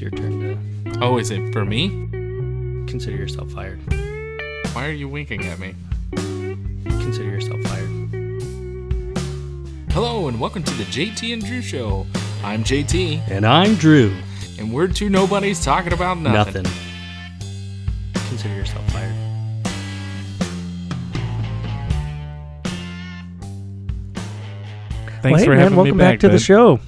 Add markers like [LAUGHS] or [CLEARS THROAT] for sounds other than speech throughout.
it's your turn to Oh, is it for me? consider yourself fired. Why are you winking at me? Consider yourself fired. Hello, and welcome to the JT and Drew Show. I'm JT, And I'm Drew. and we're two nobodies talking about nothing. Nothing. Consider yourself fired. Thanks well, hey, for man, having welcome me back, back, to the show.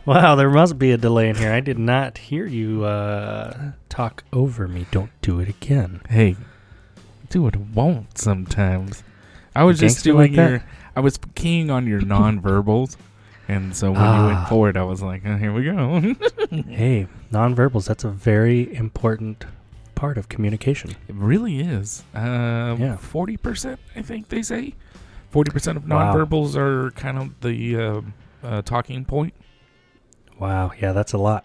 [LAUGHS] wow, there must be a delay in here. I did not hear you uh, talk over me. Don't do it again. Hey, do it I want sometimes. I was just doing like that? your. I was keying on your non-verbals, and so when you Ah. went forward, I was like, oh, "Here we go." [LAUGHS] Hey, nonverbals, that's a very important part of communication. it really is. Uh, Yeah. forty percent, I think they say. Forty percent of Wow. non-verbals are kind of the uh, uh, talking point. Wow, yeah, that's a lot.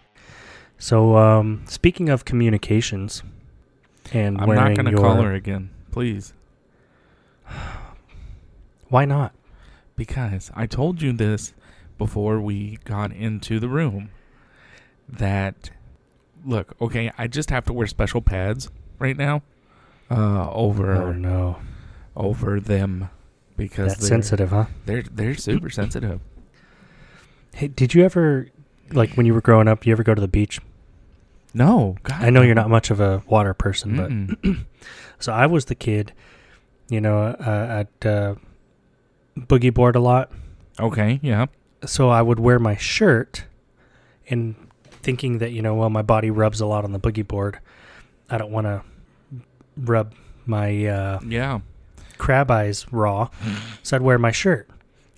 So, um, speaking of communications and I'm not going to call her again, please. [SIGHS] Why not? Because I told you this before we got into the room that look, okay, I just have to wear special pads right now uh over Oh no, over them because that's they're, sensitive, huh? they're they're super sensitive. Hey, did you ever, like when you were growing up, you ever go to the beach? No, God. I know you're not much of a water person, but Mm-mm. [CLEARS THROAT] so I was the kid, you know, uh, at uh, boogie board a lot. okay, yeah. So I would wear my shirt, and thinking that you know, well, my body rubs a lot on the boogie board. I don't want to rub my uh, Yeah. crab eyes raw, [GASPS] so I'd wear my shirt.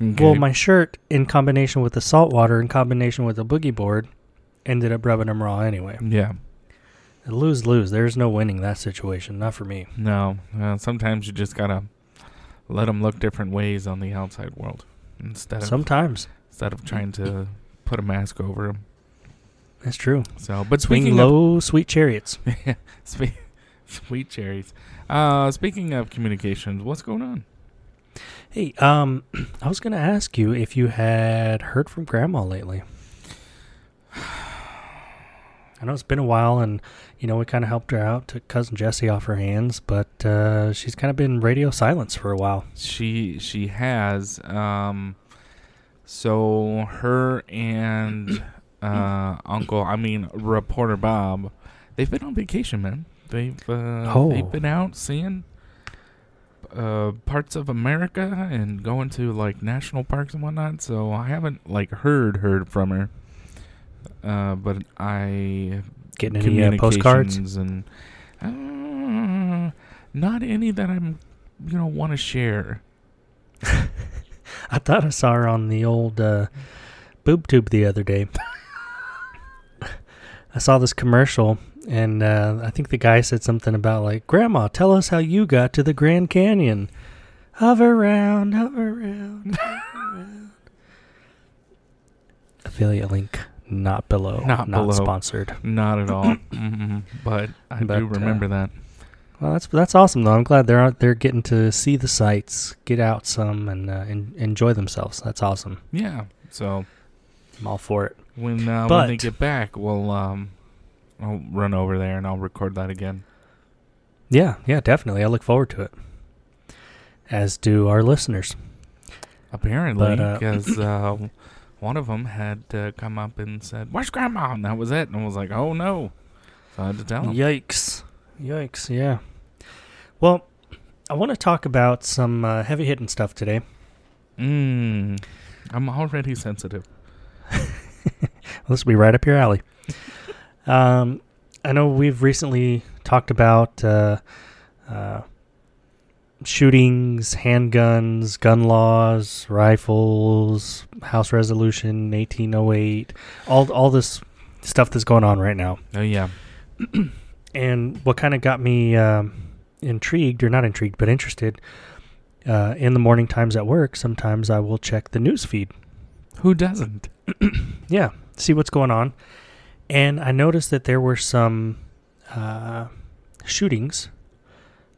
Okay. Well, my shirt, in combination with the salt water, in combination with the boogie board, ended up rubbing them raw anyway. yeah. Lose lose. There's no winning that situation. Not for me. No. Uh, sometimes you just got to let them look different ways on the outside world instead of Sometimes instead of trying to put a mask over them. that's true. So, but Swing speaking of low, sweet chariots. [LAUGHS] Sweet, sweet cherries. Uh, speaking of communications, what's going on? Hey, um, [CLEARS THROAT] I was gonna ask you if you had heard from Grandma lately. [SIGHS] I know it's been a while, and you know we kind of helped her out, took cousin Jesse off her hands, but uh, she's kind of been radio silence for a while. She she has um, so her and [CLEARS THROAT] uh Uncle, I mean reporter Bob, they've been on vacation, man. They've uh, Oh. they've been out seeing uh parts of America and going to like national parks and whatnot. So I haven't like heard heard from her. Uh, but I Getting any uh, postcards? and uh, not any that I'm you know want to share. [LAUGHS] I thought I saw her on the old uh, boob tube the other day. [LAUGHS] I saw this commercial, and uh, I think the guy said something about like, "Grandma, tell us how you got to the Grand Canyon." Hoveround, hover around, Hoveround. Affiliate link not below, Not below. sponsored. Not at all. [CLEARS THROAT] mm But I But, do remember that. Well, that's that's awesome though. I'm glad they're out there getting to see the sights, get out some, and uh, en- enjoy themselves. That's awesome. Yeah. So I'm all for it. when uh, when they get back, we'll um, I'll run over there and I'll record that again. Yeah, yeah, definitely. I look forward to it. As do our listeners. Apparently, uh, because [CLEARS THROAT] uh, one of them had uh, come up and said, "Where's Grandma?" and that was it. And I was like, "Oh no!" So I had to tell him. Yikes. Yikes, yeah. Well, I want to talk about some uh, heavy hitting stuff today. Mm, I'm already sensitive. [LAUGHS] This will be right up your alley. Um, I know we've recently talked about uh, uh, shootings, handguns, gun laws, rifles, House Resolution 1808, all all this stuff that's going on right now. Oh yeah. [CLEARS THROAT] And what kind of got me um, intrigued, or not intrigued, but interested, uh, in the morning times at work, sometimes I will check the news feed. Who doesn't? [CLEARS THROAT] Yeah, see what's going on. And I noticed that there were some uh, shootings,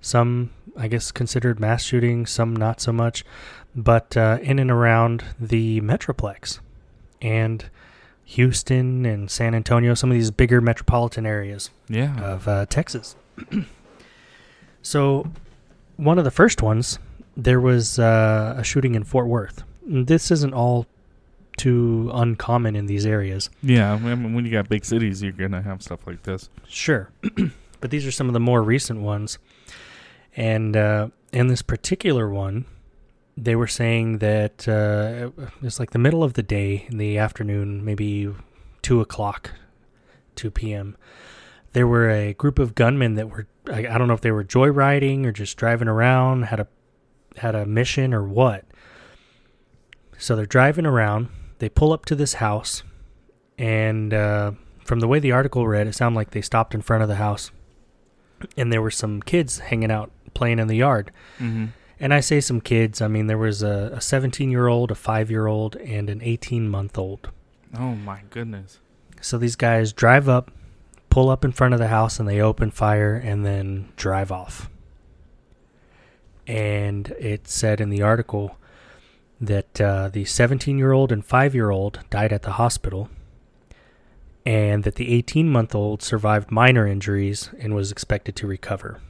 some, I guess, considered mass shootings, some not so much, but uh, in and around the Metroplex. And Houston and San Antonio, some of these bigger metropolitan areas Yeah. of uh, Texas. [CLEARS THROAT] so, one of the first ones, there was uh, a shooting in Fort Worth. This isn't all too uncommon in these areas. yeah. I mean, when you got big cities, you're gonna have stuff like this. Sure. [CLEARS THROAT] but these are some of the more recent ones. And uh, in this particular one, they were saying that uh, it's like the middle of the day in the afternoon, maybe 2 o'clock, 2 p.m. There were a group of gunmen that were, I, I don't know if they were joyriding or just driving around, had a, had a mission or what. So they're driving around. They pull up to this house, and uh, from the way the article read, it sounded like they stopped in front of the house, and there were some kids hanging out playing in the yard. Mm-hmm. And I say some kids, I mean there was a 17 year old, a five year old, and an 18 month old. Oh my goodness. So these guys drive up, pull up in front of the house, and they open fire and then drive off. And it said in the article that uh, the 17 year old and 5 year old died at the hospital, and that the 18 month old survived minor injuries and was expected to recover.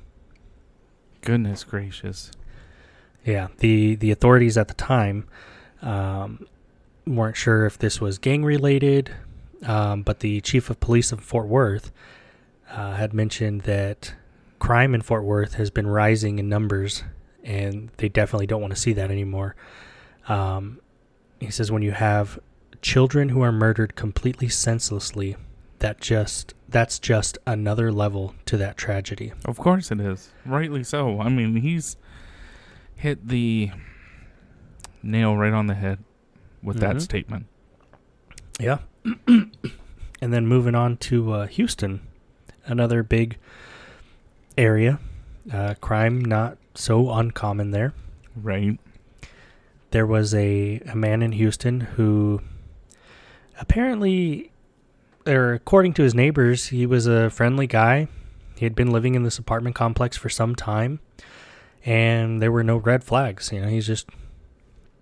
Goodness gracious. Yeah, the, the authorities at the time um, weren't sure if this was gang related, um, but the chief of police of Fort Worth uh, had mentioned that crime in Fort Worth has been rising in numbers, and they definitely don't want to see that anymore. Um, he says when you have children who are murdered completely senselessly, that just that's just another level to that tragedy. Of course it is. Rightly so. I mean, he's hit the nail right on the head with Mhm. that statement. Yeah. [COUGHS] and then moving on to uh, Houston, another big area. Uh, crime not so uncommon there. Right. There was a, a man in Houston who apparently, or according to his neighbors, he was a friendly guy. He had been living in this apartment complex for some time, and there were no red flags. You know, he's just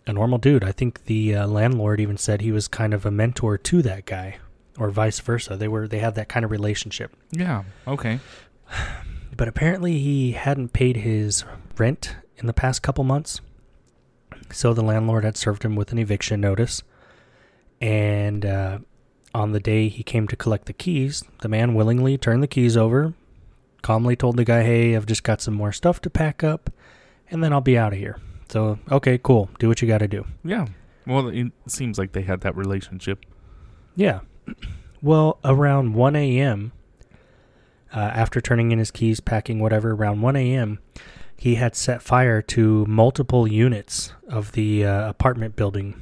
a normal dude. I think the uh, landlord even said he was kind of a mentor to that guy, or vice versa. They were they had that kind of relationship. Yeah. Okay. [SIGHS] But apparently, he hadn't paid his rent in the past couple months. So the landlord had served him with an eviction notice. And uh, on the day he came to collect the keys, the man willingly turned the keys over, calmly told the guy, Hey, I've just got some more stuff to pack up, and then I'll be out of here. So, okay, cool. Do what you got to do. Yeah. Well, it seems like they had that relationship. Yeah. [CLEARS THROAT] Well, around 1 a.m., uh, after turning in his keys, packing whatever, around 1 a.m., he had set fire to multiple units of the uh, apartment building.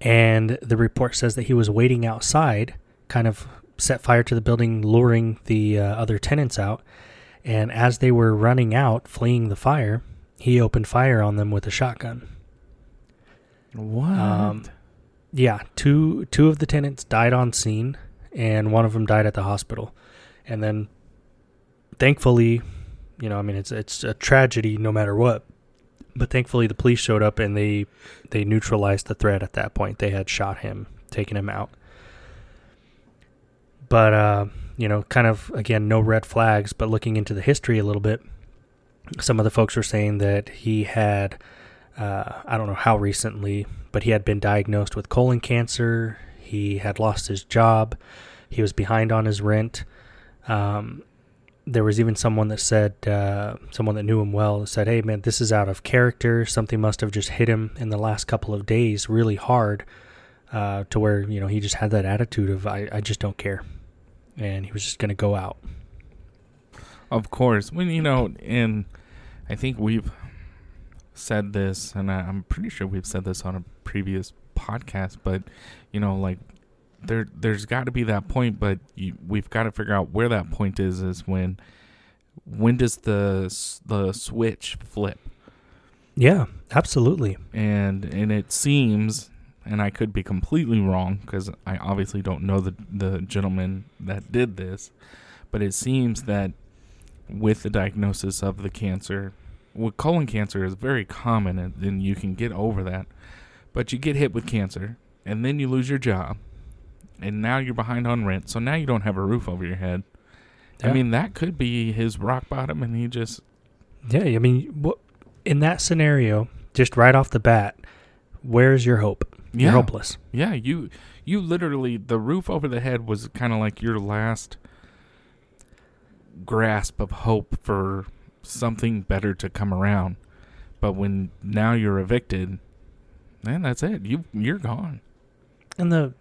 And the report says that he was waiting outside, kind of set fire to the building, luring the uh, other tenants out. And as they were running out, fleeing the fire, he opened fire on them with a shotgun. What? Um, Yeah, two two of the tenants died on scene, and one of them died at the hospital. And then, thankfully, you know, I mean, it's it's a tragedy no matter what. But thankfully, the police showed up and they they neutralized the threat at that point. They had shot him, taken him out. But uh, you know, kind of again, no red flags. But looking into the history a little bit, some of the folks were saying that he had uh, I don't know how recently, but he had been diagnosed with colon cancer. He had lost his job. He was behind on his rent. Um, there was even someone that said, uh, someone that knew him well, said, "Hey, man, this is out of character. Something must have just hit him in the last couple of days, really hard, uh, to where you know he just had that attitude of I, I just don't care, and he was just gonna go out." Of course. When you know, and I think we've said this, and I, I'm pretty sure we've said this on a previous podcast, but you know, like there, there's got to be that point, but you, we've got to figure out where that point is. Is when, when does the the switch flip? Yeah, absolutely. and and it seems and I could be completely wrong because I obviously don't know the the gentleman that did this, but it seems that with the diagnosis of the cancer, well, colon cancer is very common and, and you can get over that, but you get hit with cancer and then you lose your job, and now you're behind on rent. So now you don't have a roof over your head. I mean, that could be his rock bottom, and he just Yeah, I mean, what in that scenario, just right off the bat, where's your hope? yeah, You're hopeless. yeah. You you literally the roof over the head was kind of like your last grasp of hope for something better to come around. But when now you're evicted, man, that's it. You you're gone. And the,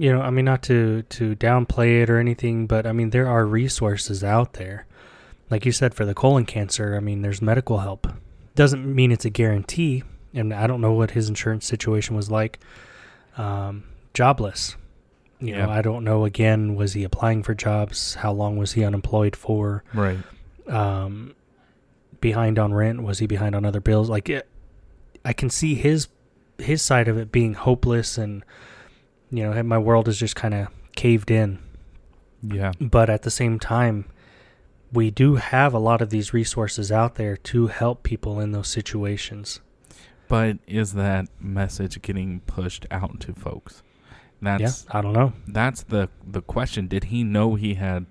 you know, I mean, not to to downplay it or anything, but I mean, there are resources out there. Like you said, for the colon cancer, I mean, there's medical help. Doesn't mean it's a guarantee, and I don't know what his insurance situation was like. Um, jobless. You Yeah. know, I don't know. Again, was he applying for jobs? How long was he unemployed for? Right. um, behind on rent? Was he behind on other bills? Like, it, I can see his his side of it being hopeless, and you know, my world is just kind of caved in. Yeah. But at the same time, we do have a lot of these resources out there to help people in those situations. But is that message getting pushed out to folks? That's yeah, I don't know. that's the the question. Did he know he had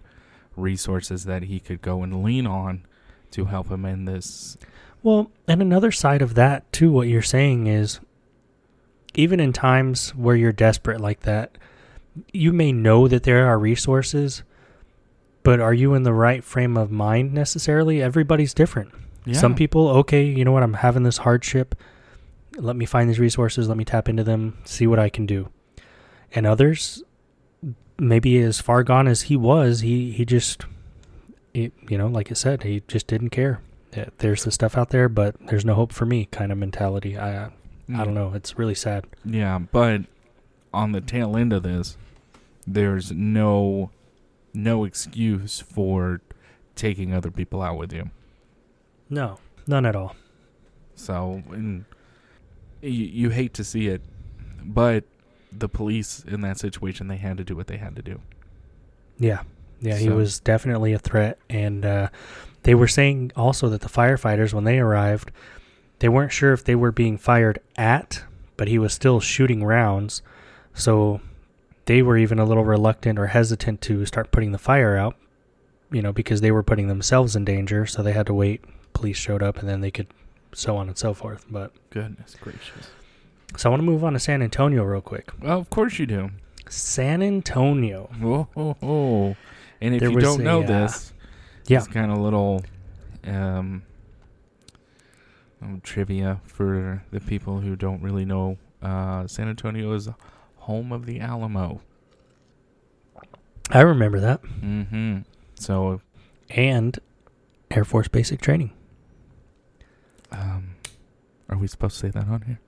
resources that he could go and lean on to help him in this? Well, and another side of that too, what you're saying is, even in times where you're desperate like that, you may know that there are resources, but are you in the right frame of mind necessarily? Everybody's different. Some people, okay, you know what, I'm having this hardship. Let me find these resources, let me tap into them, see what I can do. And others, maybe as far gone as he was, he, he just, he, you know, like I said, he just didn't care. Yeah, There's the stuff out there, but there's no hope for me kind of mentality. I, I don't know. It's really sad. Yeah, but on the tail end of this, there's no no excuse for taking other people out with you. No, none at all. So, and you, you hate to see it, but the police in that situation, they had to do what they had to do. Yeah. Yeah, he was definitely a threat. And uh, they were saying also that the firefighters, when they arrived, they weren't sure if they were being fired at, but he was still shooting rounds. So they were even a little reluctant or hesitant to start putting the fire out, you know, because they were putting themselves in danger. So they had to wait. Police showed up and then they could, so on and so forth. But Goodness gracious. so I want to move on to San Antonio real quick. Well, of course you do. San Antonio. Whoa, oh, oh. And if There you don't a, know uh, this, yeah. it's kind of little um, um, trivia for the people who don't really know. Uh, San Antonio is home of the Alamo. I remember that. Mm-hmm. So, And Air Force basic training. um, are we supposed to say that on here?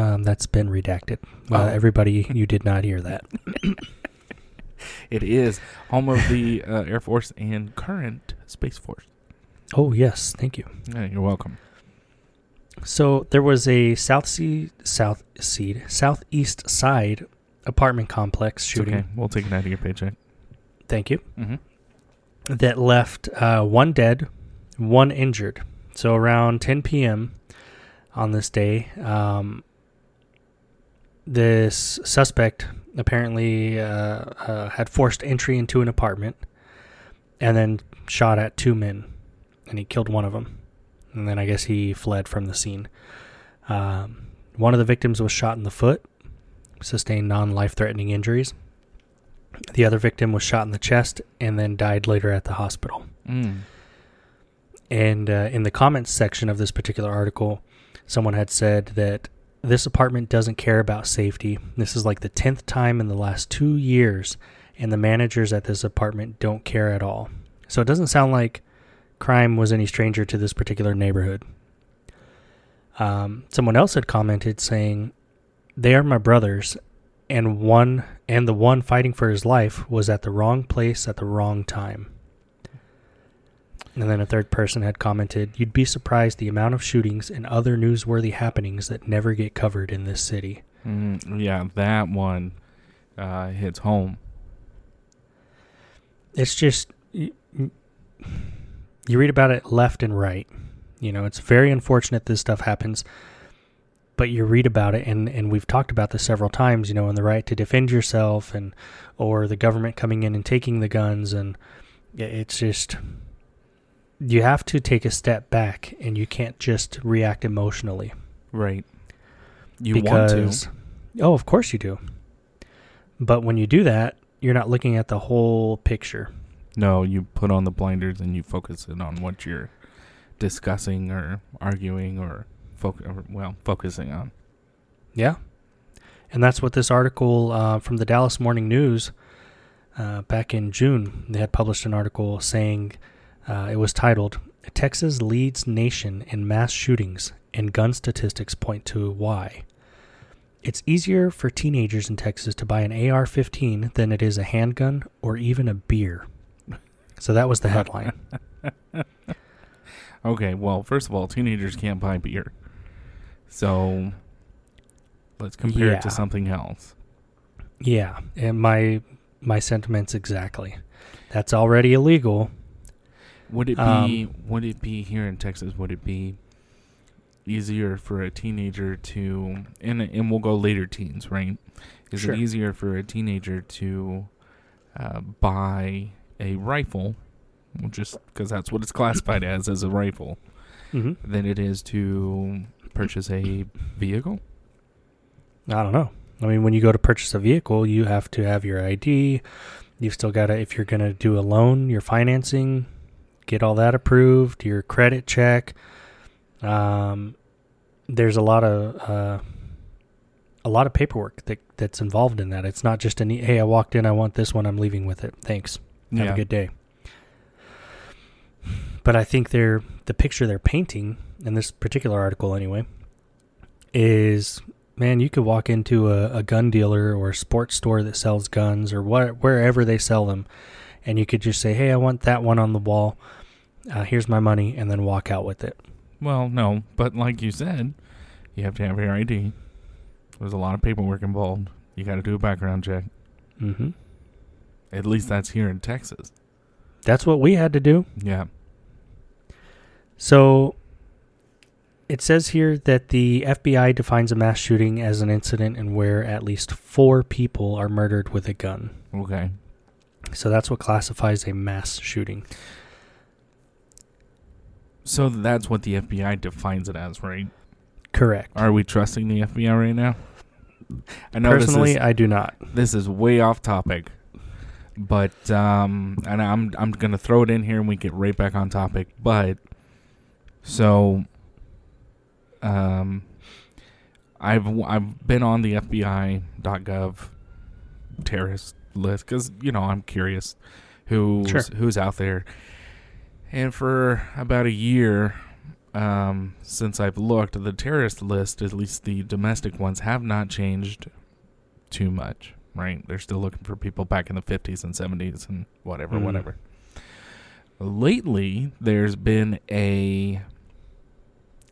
Um, that's been redacted. Uh, Oh. Everybody, you did not hear that. [LAUGHS] It is home of the uh, Air Force and current Space Force. Oh yes, thank you. Yeah, you're welcome. So there was a South Sea, South Seed, Southeast Side apartment complex It's shooting. okay. We'll take it out of your paycheck. Thank you. Mm-hmm. That left uh, one dead, one injured. So around 10 p.m. on this day, um, this suspect apparently uh, uh, had forced entry into an apartment and then shot at two men, and he killed one of them. And then I guess he fled from the scene. Um, one of the victims was shot in the foot, sustained non life threatening injuries. The other victim was shot in the chest and then died later at the hospital. Mm. And uh, in the comments section of this particular article, someone had said that this apartment doesn't care about safety. This is like the 10th time in the last two years, and the managers at this apartment don't care at all. So it doesn't sound like crime was any stranger to this particular neighborhood. Um, someone else had commented saying, They are my brothers, and one and the one fighting for his life was at the wrong place at the wrong time. And then a third person had commented, You'd be surprised the amount of shootings and other newsworthy happenings that never get covered in this city. Mm, yeah, that one uh, hits home. It's just, you, you read about it left and right. You know, it's very unfortunate this stuff happens. but you read about it and, and we've talked about this several times, you know, and the right to defend yourself and or the government coming in and taking the guns and it's just you have to take a step back and you can't just react emotionally. Right. You because, want to. Oh, of course you do. But when you do that, you're not looking at the whole picture. No, you put on the blinders and you focus in on what you're discussing or arguing or, foc- or well, focusing on. Yeah. And that's what this article uh, from the Dallas Morning News uh, back in June, they had published an article saying uh, it was titled Texas Leads Nation in Mass Shootings and Gun Statistics Point to Why. It's easier for teenagers in Texas to buy an AR 15 than it is a handgun or even a beer. So that was the [LAUGHS] headline. Okay, well, first of all, teenagers can't buy beer. So let's compare it to something else. yeah, and my my sentiments exactly. That's already illegal. Would it be Um, would it be here in Texas would it be easier for a teenager to and and we'll go later teens, right? Is Sure. it easier for a teenager to uh, buy a rifle, just because that's what it's classified as as a rifle, Mm-hmm. than it is to purchase a vehicle? I don't know. I mean, when you go to purchase a vehicle, you have to have your ID. You've still got to, if you're going to do a loan, your financing, get all that approved, your credit check. Um, there's a lot of uh, a lot of paperwork that that's involved in that. It's not just an e- hey, I walked in, I want this one, I'm leaving with it. Thanks. Have a good day. But I think they're the picture they're painting in this particular article anyway is man, you could walk into a, a gun dealer or a sports store that sells guns or what wherever they sell them, and you could just say, "Hey, I want that one on the wall. Uh, here's my money," and then walk out with it. Well, no, but like you said, you have to have your ID. There's a lot of paperwork involved. You got to do a background check. Mm-hmm. At least that's here in Texas. That's what we had to do. Yeah. So it says here that the FBI defines a mass shooting as an incident in where at least four people are murdered with a gun. Okay. So that's what classifies a mass shooting. So that's what the FBI defines it as, right? Correct. Are we trusting the FBI right now? I know Personally, is, I do not. this is way off topic, but um, and I'm I'm gonna throw it in here and we get right back on topic. But so, um, I've I've been on the FBI.gov terrorist list because you know I'm curious who's Sure. who's out there, and for about a year. Um, since I've looked, the terrorist list, at least the domestic ones, have not changed too much, right? They're still looking for people back in the 50s and 70s and whatever, Mhm. whatever. Lately, there's been a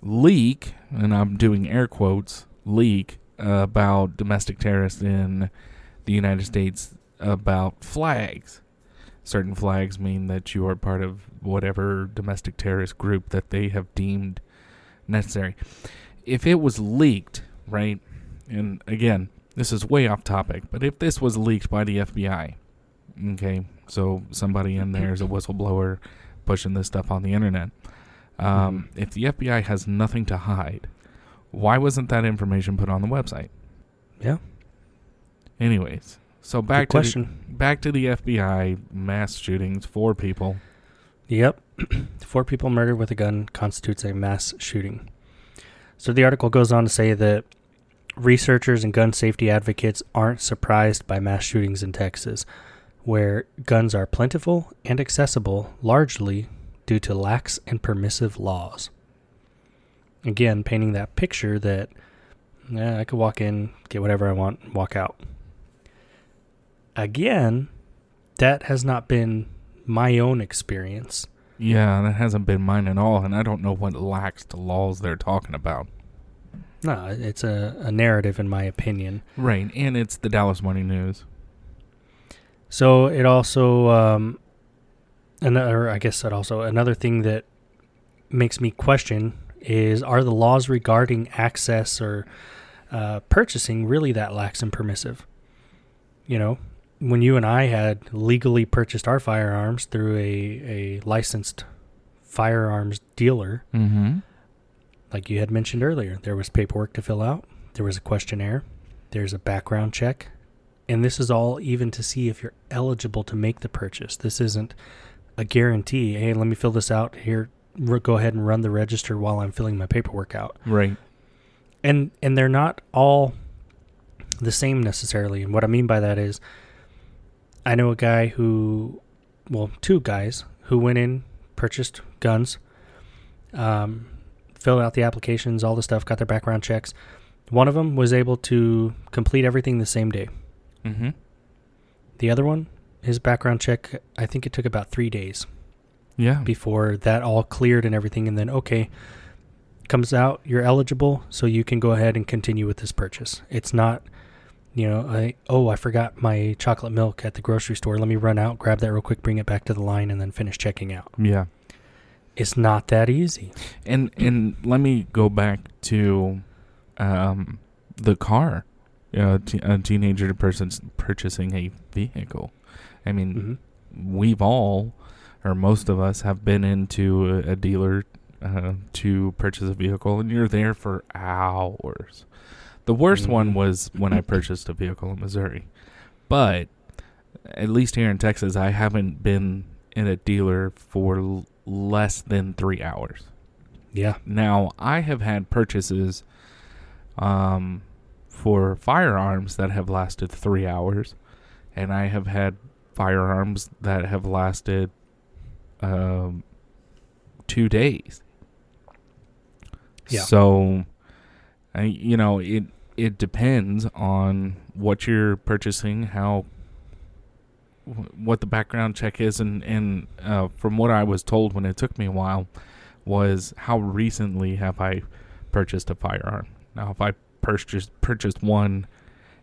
leak, and I'm doing air quotes, leak about domestic terrorists in the United States about flags. Certain flags mean that you are part of whatever domestic terrorist group that they have deemed necessary. If it was leaked, right? And again, this is way off topic, but if this was leaked by the FBI, okay, so somebody in there is a whistleblower pushing this stuff on the internet. Um, If the FBI has nothing to hide, why wasn't that information put on the website? Yeah. Anyways, so back Good to the, question. back to the FBI mass shootings, four people. Yep. [CLEARS THROAT] Four people murdered with a gun constitutes a mass shooting. So the article goes on to say that researchers and gun safety advocates aren't surprised by mass shootings in Texas, where guns are plentiful and accessible largely due to lax and permissive laws. Again, painting that picture that yeah, I could walk in, get whatever I want, walk out. Again, that has not been my own experience. Yeah, that hasn't been mine at all, and I don't know what laxed laws they're talking about. No, it's a, a narrative, in my opinion. Right, and it's the Dallas Morning News. So it also, um, another, I guess that also another thing that makes me question is are the laws regarding access or uh, purchasing really that lax and permissive? You know, when you and I had legally purchased our firearms through a, a licensed firearms dealer, Mm-hmm. Like you had mentioned earlier, there was paperwork to fill out, there was a questionnaire, there's a background check, and this is all even to see if you're eligible to make the purchase. This isn't a guarantee. Hey, let me fill this out here. Go ahead and run the register while I'm filling my paperwork out. Right. And and they're not all the same necessarily. And what I mean by that is, I know a guy who, well, two guys who went in, purchased guns, um, filled out the applications, all the stuff, got their background checks. One of them was able to complete everything the same day. Mm-hmm. The other one, his background check, I think it took about three days Yeah. before that all cleared and everything. And then, okay, comes out, you're eligible, so you can go ahead and continue with this purchase. It's not, you know, I, oh, I forgot my chocolate milk at the grocery store. Let me run out, grab that real quick, bring it back to the line, and then finish checking out. yeah. It's not that easy. And and let me go back to um, the car. Uh, t- a teenager person's purchasing a vehicle. I mean, hmm we've all, or most of us, have been into a, a dealer uh, to purchase a vehicle, and you're there for hours. The worst one Mhm. was when I [LAUGHS] purchased a vehicle in Missouri, but at least here in Texas, I haven't been in a dealer for less than three hours. Yeah. Now, I have had purchases um, for firearms that have lasted three hours, and I have had firearms that have lasted um, two days. Yeah. So, I, you know, it it depends on what you're purchasing, how what the background check is, and and uh, from what I was told when it took me a while, was how recently have I purchased a firearm? Now, if I purchased purchased one,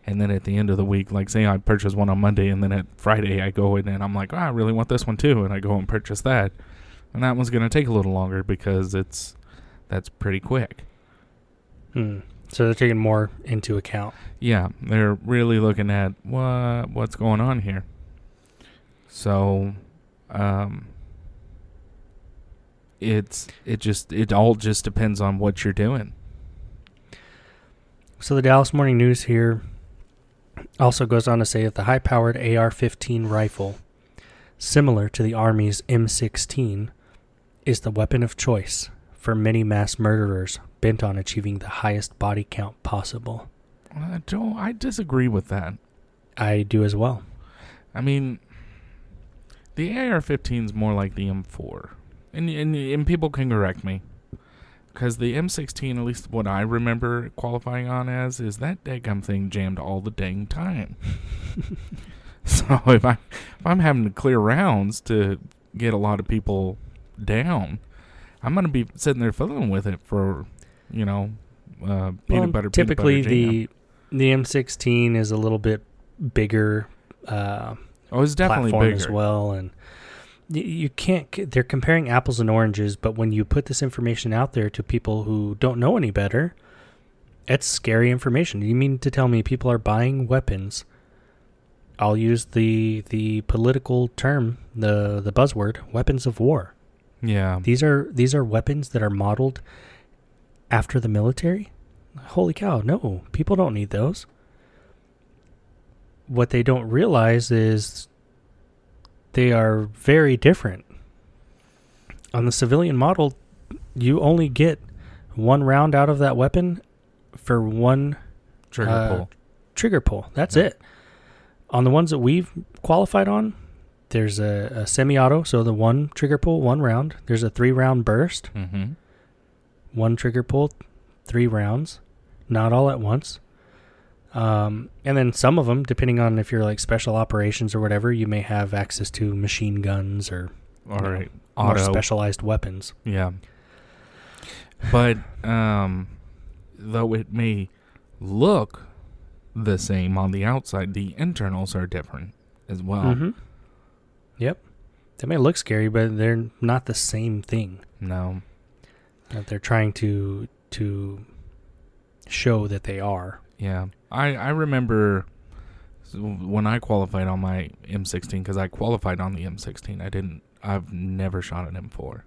and then at the end of the week, like say I purchased one on Monday, and then at Friday I go in and I'm like, oh, I really want this one too, and I go and purchase that, and that one's gonna take a little longer because it's that's pretty quick. Hmm. So they're taking more into account. Yeah, they're really looking at what what's going on here. So, um, it's it just it all just depends on what you're doing. So the Dallas Morning News here also goes on to say that the high powered AR 15 rifle, similar to the Army's M16, is the weapon of choice for many mass murderers bent on achieving the highest body count possible. Uh, Joe, I disagree with that. I do as well. I mean, the AR-15 is more like the M4, and and and people can correct me, because the M16, at least what I remember qualifying on as, is that daggum thing jammed all the dang time. [LAUGHS] so if I if I'm having to clear rounds to get a lot of people down, I'm gonna be sitting there fiddling with it for, you know, uh, peanut Well, butter. typically, peanut butter the the M16 is a little bit bigger uh, oh, it's definitely platform bigger. as well, and you can't. They're comparing apples and oranges, but when you put this information out there to people who don't know any better, it's scary information. You mean to tell me people are buying weapons? I'll use the the political term, the the buzzword, weapons of war. Yeah, These are these are weapons that are modeled after the military. Holy cow! No, people don't need those. What they don't realize is they are very different. On the civilian model, you only get one round out of that weapon for one trigger uh, pull. trigger pull. That's Yeah. it. On the ones that we've qualified on, there's a, a semi-auto, so the one trigger pull, one round. There's a three-round burst, Mm-hmm. one trigger pull, three rounds, not all at once. Um, and then some of them, depending on if you're like special operations or whatever, you may have access to machine guns or All you know, right, more specialized weapons. Yeah. But um though it may look the same on the outside, the internals are different as well. Mhm. Yep. They may look scary, but they're not the same thing. No. that they're trying to to show that they are. Yeah, I I remember when I qualified on my M16 because I qualified on the M16. I didn't. I've never shot an M4.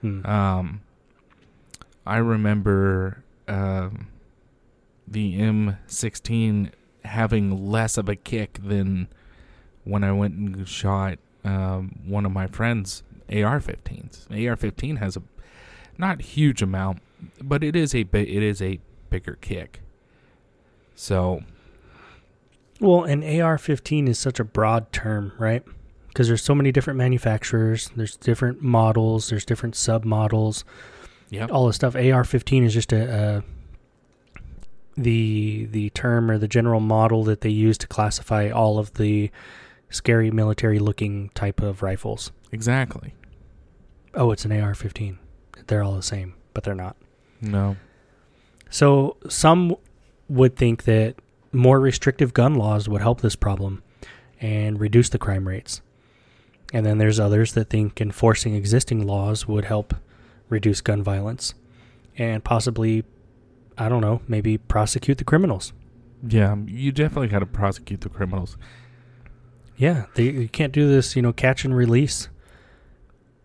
Hmm. Um, I remember um, the M16 having less of a kick than when I went and shot um, one of my friends' AR-15s. AR-15 has a not huge amount, but it is a it is a bigger kick. So Well, an AR-15 is such a broad term, right? Because there's so many different manufacturers, there's different models, there's different sub models, yeah, all this stuff. AR-15 is just a, a the the term or the general model that they use to classify all of the scary military looking type of rifles. exactly. Oh, it's an AR-15. They're all the same, but they're not. No, So some would think that more restrictive gun laws would help this problem and reduce the crime rates. And then there's others that think enforcing existing laws would help reduce gun violence and possibly, I don't know, maybe prosecute the criminals. yeah, um, you definitely got to prosecute the criminals. Yeah, they, you can't do this, you know, catch and release.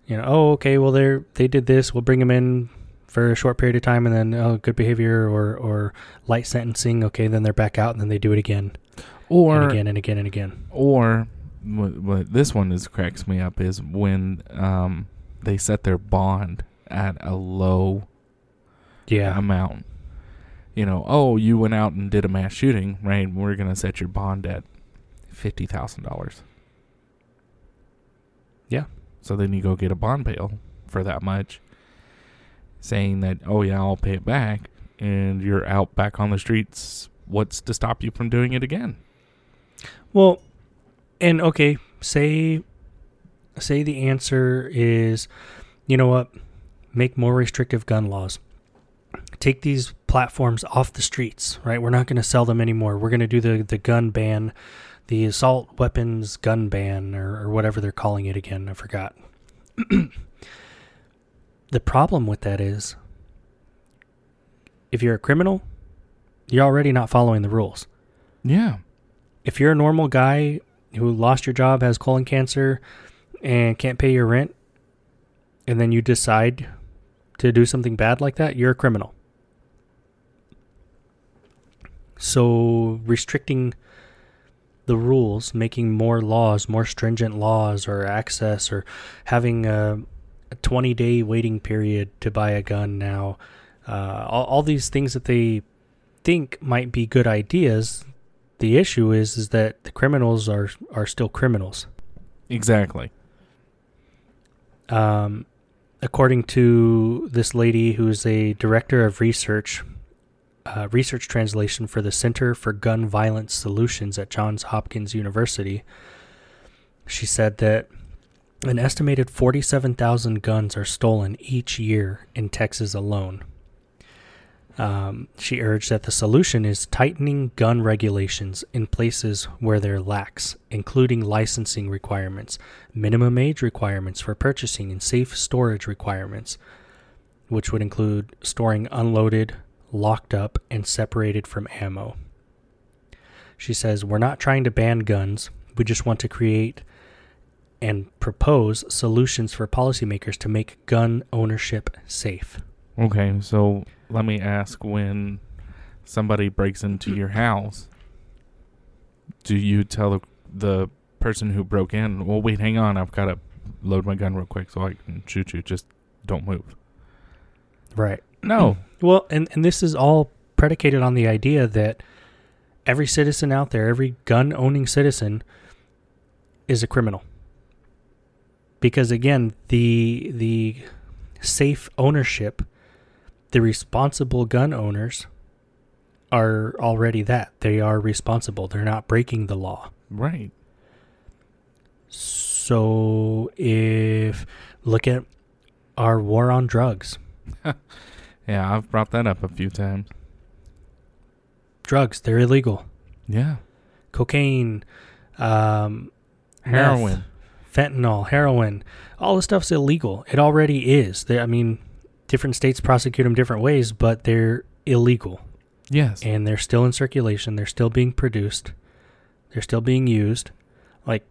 You know, oh, okay, well, they're they did this. We'll bring them in for a short period of time, and then oh, good behavior or or light sentencing. Okay, then they're back out, and then they do it again Or and again and again and again. Or what, what this one is cracks me up is when um, they set their bond at a low Yeah, amount. You know, oh, you went out and did a mass shooting, right? We're gonna set your bond at fifty thousand dollars. Yeah. So then you go get a bond bail for that much, saying that, oh yeah, I'll pay it back, and you're out back on the streets. What's to stop you from doing it again? Well, and okay, say say the answer is, you know what, make more restrictive gun laws. Take these platforms off the streets, right? We're not going to sell them anymore. We're going to do the the gun ban, the assault weapons gun ban, or, or whatever they're calling it again. I forgot. [CLEARS THROAT] the problem with that is, if you're a criminal, you're already not following the rules Yeah. if you're a normal guy who lost your job, has colon cancer, and can't pay your rent, and then you decide to do something bad like that, you're a criminal. So restricting the rules, making more laws, more stringent laws, or access, or having a, a 20 day waiting period to buy a gun now, uh, all, all these things that they think might be good ideas, the issue is is that the criminals are are still criminals. Exactly. Um, according to this lady who is a director of research, uh, research translation for the Center for Gun Violence Solutions at Johns Hopkins University, she said that an estimated 47,000 guns are stolen each year in Texas alone. Um, she urged that the solution is tightening gun regulations in places where they're lax, including licensing requirements, minimum age requirements for purchasing, and safe storage requirements, which would include storing unloaded, locked up, and separated from ammo. She says, We're not trying to ban guns, we just want to create and propose solutions for policymakers to make gun ownership safe. Okay, so let me ask when somebody breaks into your house, do you tell the, person who broke in, well, wait, hang on, I've got to load my gun real quick so I can shoot you, just don't move? Right. No. Hmm. Well, and, and this is all predicated on the idea that every citizen out there, every gun owning citizen, is a criminal. Because again, the the safe ownership, the responsible gun owners are already that. They are responsible. They're not breaking the law. right. So if look at our war on drugs. [LAUGHS] Yeah, I've brought that up a few times. Drugs, they're illegal. Yeah. Cocaine, um, Heroin. meth, fentanyl, heroin, all this stuff's illegal. It already is. They, I mean, different states prosecute them different ways, but they're illegal Yes. and they're still in circulation. They're still being produced. They're still being used. Like,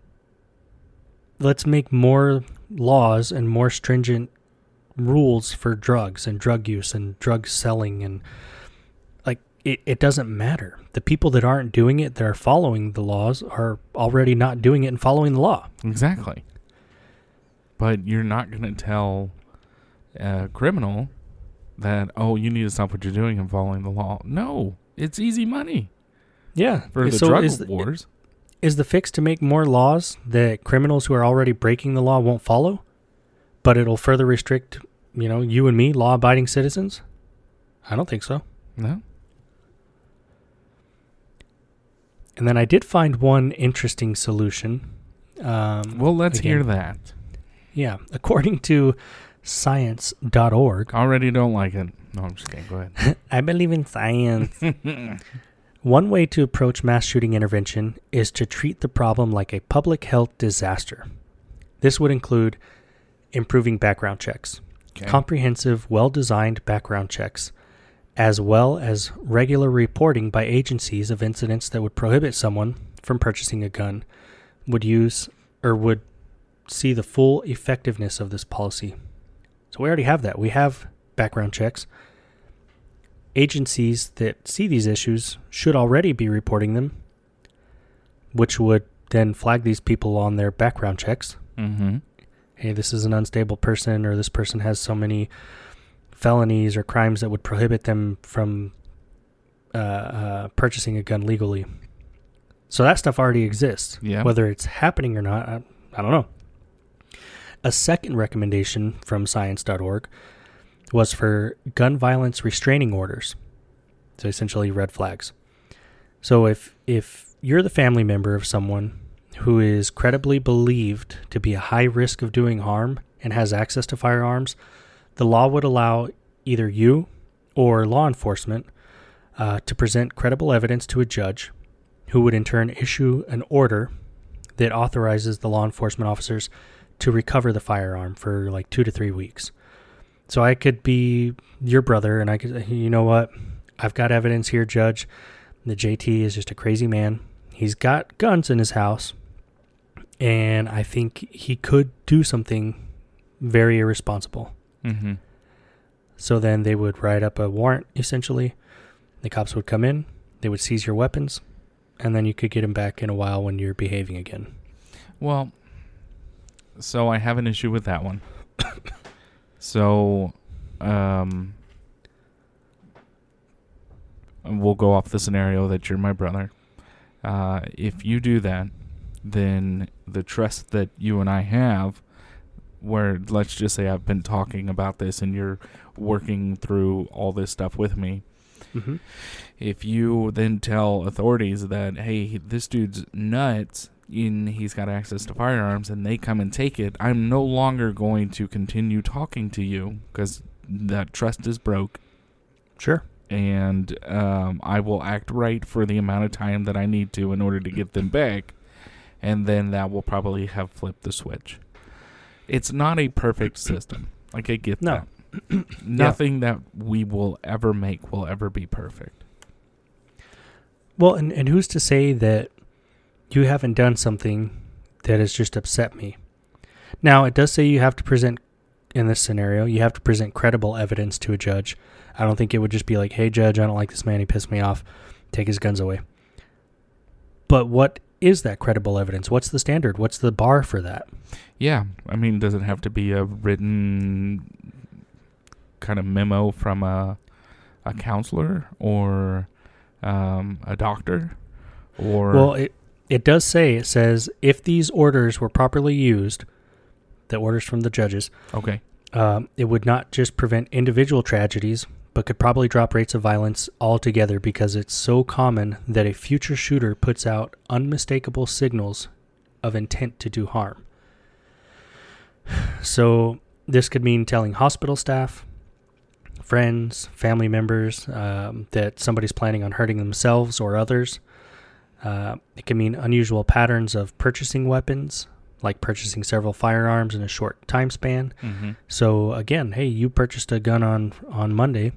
let's make more laws and more stringent rules for drugs and drug use and drug selling and it, it doesn't matter. The people that aren't doing it, that are following the laws, are already not doing it and following the law. Exactly. But you're not going to tell a criminal that, oh, you need to stop what you're doing and following the law. No, it's easy money Yeah. for the so drug is, wars. is the fix to make more laws that criminals who are already breaking the law won't follow, but it'll further restrict, you know, you and me, law-abiding citizens? I don't think so. No? And then I did find one interesting solution. Um, Well, let's again, hear that. Yeah, according to science.org, Already don't like it. No, I'm just kidding. Go ahead. [LAUGHS] I believe in science. [LAUGHS] One way to approach mass shooting intervention is to treat the problem like a public health disaster. This would include improving background checks, Okay. comprehensive, well designed background checks, as well as regular reporting by agencies of incidents that would prohibit someone from purchasing a gun, would use or would see the full effectiveness of this policy. So we already have that. We have background checks. Agencies that see these issues should already be reporting them, which would then flag these people on their background checks mm-hmm. hey, this is an unstable person, or this person has so many felonies or crimes that would prohibit them from uh, uh, purchasing a gun legally. So that stuff already exists. Yeah. Whether it's happening or not, I, I don't know. A second recommendation from science.org was for gun violence restraining orders. So essentially red flags. So if if you're the family member of someone who is credibly believed to be a high risk of doing harm and has access to firearms, the law would allow either you or law enforcement uh, to present credible evidence to a judge, who would in turn issue an order that authorizes the law enforcement officers to recover the firearm for like two to three weeks. So I could be your brother, and I could, you know what? I've got evidence here, Judge. The JT is just a crazy man. He's got guns in his house, and I think he could do something very irresponsible. Mm-hmm. So then they would write up a warrant, essentially. The cops would come in, they would seize your weapons, and then you could get them back in a while when you're behaving again. Well, so I have an issue with that one. [COUGHS] so, um, we'll go off the scenario that you're my brother. Uh, if you do that, then the trust that you and I have, where let's just say I've been talking about this and you're working through all this stuff with me, Mm-hmm. if you then tell authorities that hey this dude's nuts and he's got access to firearms and they come and take it i'm no longer going to continue talking to you because that trust is broke Sure. and um, i will act right for the amount of time that i need to in order to get them back and then that will probably have flipped the switch it's not a perfect system like i get No. that [CLEARS THROAT] nothing that we will ever make will ever be perfect Well, and, and who's to say that you haven't done something that has just upset me? Now, it does say you have to present, in this scenario, you have to present credible evidence to a judge. I don't think it would just be like, hey, judge, I don't like this man. He pissed me off. Take his guns away. But what is that credible evidence? What's the standard? What's the bar for that? Yeah, I mean, does it have to be a written kind of memo from a a counselor or um, a doctor or Well, it it does say it says if these orders were properly used, the orders from the judges, okay, um, it would not just prevent individual tragedies, but could probably drop rates of violence altogether because it's so common that a future shooter puts out unmistakable signals of intent to do harm. [SIGHS] So this could mean telling hospital staff, friends, family members um, that somebody's planning on hurting themselves or others. Uh, it can mean unusual patterns of purchasing weapons, like purchasing several firearms in a short time span. Mm-hmm. So again, hey, you purchased a gun on on Monday,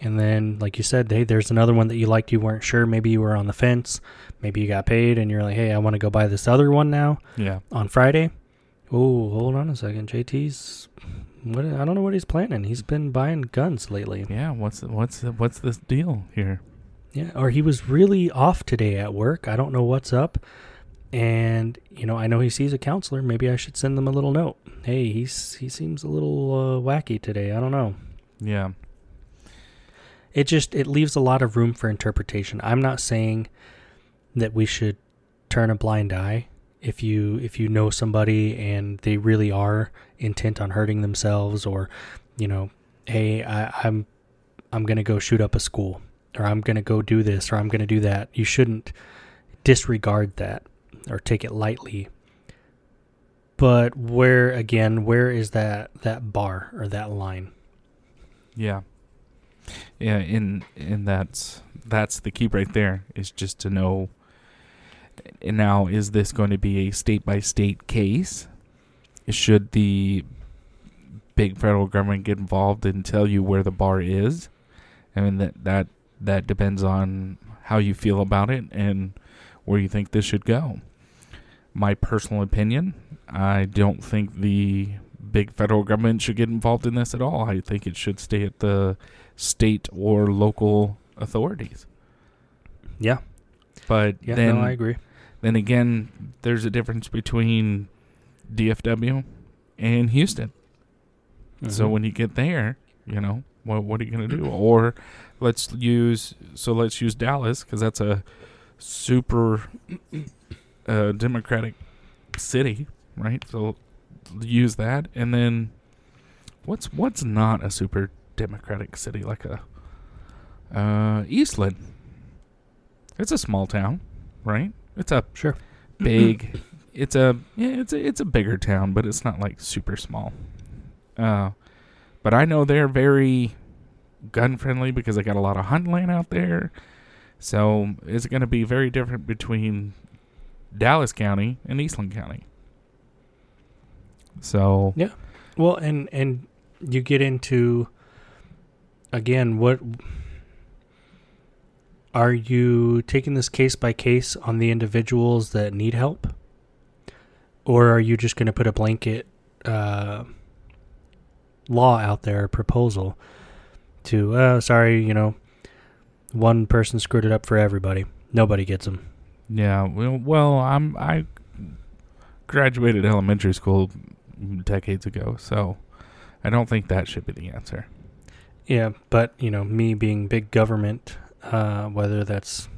and then like you said, hey, there's another one that you liked. You weren't sure. Maybe you were on the fence. Maybe you got paid, and you're like, hey, I want to go buy this other one now Yeah. on Friday. Oh, hold on a second. JT's what? I don't know what he's planning. He's been buying guns lately. Yeah. What's what's what's this deal here? Yeah, or he was really off today at work. I don't know what's up. And you know, I know he sees a counselor. Maybe I should send them a little note. Hey, he's he seems a little uh, wacky today. I don't know. Yeah. It just it leaves a lot of room for interpretation. I'm not saying that we should turn a blind eye if you if you know somebody and they really are intent on hurting themselves or you know, hey, I, I'm I'm gonna go shoot up a school or I'm gonna go do this or I'm gonna do that. You shouldn't disregard that or take it lightly. But where again, where is that that bar or that line? Yeah. Yeah, in and that's that's the key right there is just to know and now is this going to be a state by state case? Should the big federal government get involved and tell you where the bar is? I mean that that that depends on how you feel about it and where you think this should go. My personal opinion, I don't think the big federal government should get involved in this at all. I think it should stay at the state or local authorities. Yeah. But Yeah, then, no, I agree. then again, there's a difference between DFW and Houston. So Mhm. when you get there, you know, what what are you going to do? [CLEARS THROAT] Or let's use so let's use Dallas because that's a super uh, democratic city, right? So use that, and then what's what's not a super democratic city like a uh, Eastland? It's a small town, right? It's a Sure. big. [CLEARS THROAT] it's a yeah, it's a it's a bigger town, but it's not like super small. Uh, but I know they're very gun friendly because they got a lot of hunt land out there. So it's going to be very different between Dallas County and Eastland County. So yeah, Well, and and you get into again what are you taking this case by case on the individuals that need help, or are you just going to put a blanket uh, law out there, proposal to? Uh, sorry, you know, one person screwed it up for everybody. Nobody gets them. yeah, well, well, I'm I graduated elementary school decades ago, so I don't think that should be the answer. Yeah, but you know, me being big government, uh, whether that's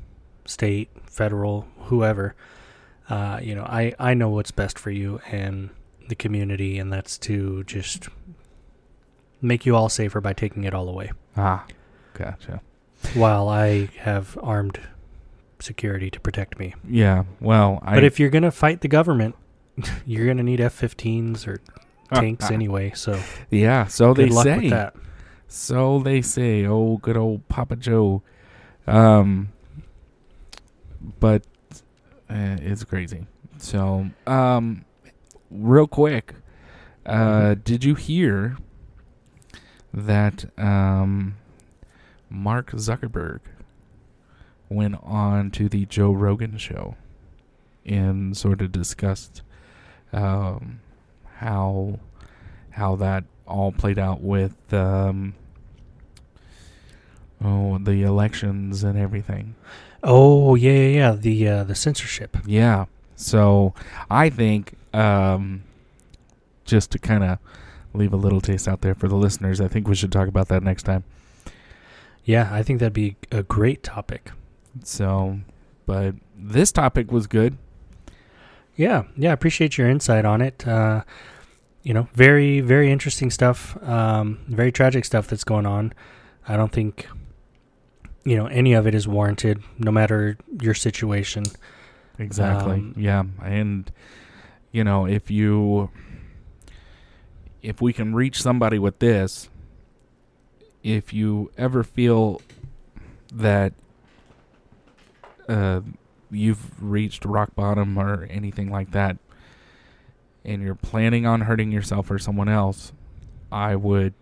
state, federal, whoever, uh, you know, I I know what's best for you and the community, and that's to just make you all safer by taking it all away, Ah, gotcha. while I have armed security to protect me. Yeah, well, I but if you're gonna fight the government, [LAUGHS] you're gonna need F-15s or tanks anyway. So Yeah, so good they say. So they say. Oh, good old Papa Joe. Um, but uh, it's crazy. So, um, real quick, uh, did you hear that um, Mark Zuckerberg went on to the Joe Rogan show and sort of discussed um, how how that all played out with um, oh the elections and everything. Oh yeah, yeah, yeah. The uh, the censorship. Yeah. So I think um, just to kind of leave a little taste out there for the listeners, I think we should talk about that next time. Yeah, I think that'd be a great topic. So, but this topic was good. Yeah, yeah, I appreciate your insight on it. Uh, you know, very, very interesting stuff. Um, very tragic stuff that's going on. I don't think, you know, any of it is warranted, no matter your situation. Exactly. Um, yeah, and you know, if you if we can reach somebody with this, if you ever feel that uh, you've reached rock bottom or anything like that, and you're planning on hurting yourself or someone else, I would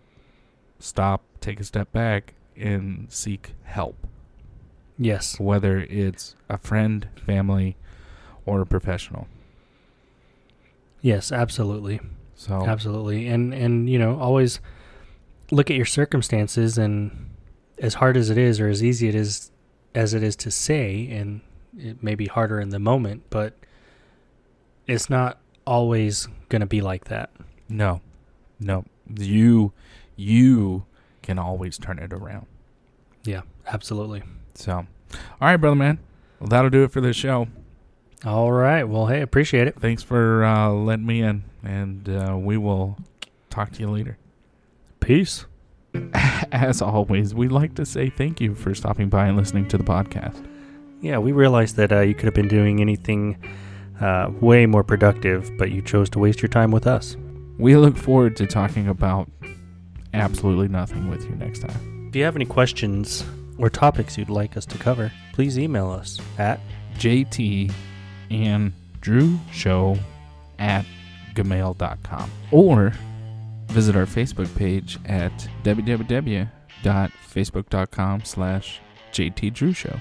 stop, take a step back, and seek help. Yes. Whether it's a friend, family, or a professional. Yes, absolutely. So Absolutely. And and you know, always look at your circumstances and as hard as it is or as easy it is as it is to say and it may be harder in the moment, but it's not always going to be like that. no, no, you you can always turn it around. Yeah, absolutely. So, all right, brother man. Well, that'll do it for this show. All right. Well, hey, appreciate it. Thanks for uh, letting me in, and uh, we will talk to you later. Peace. [LAUGHS] As always, we'd like to say thank you for stopping by and listening to the podcast. Yeah, we realized that uh, you could have been doing anything uh, way more productive, but you chose to waste your time with us. We look forward to talking about absolutely nothing with you next time. If you have any questions or topics you'd like us to cover, please email us at JT and Drew Show at gmail.com or visit our Facebook page at www.facebook.com slash JT Drew Show.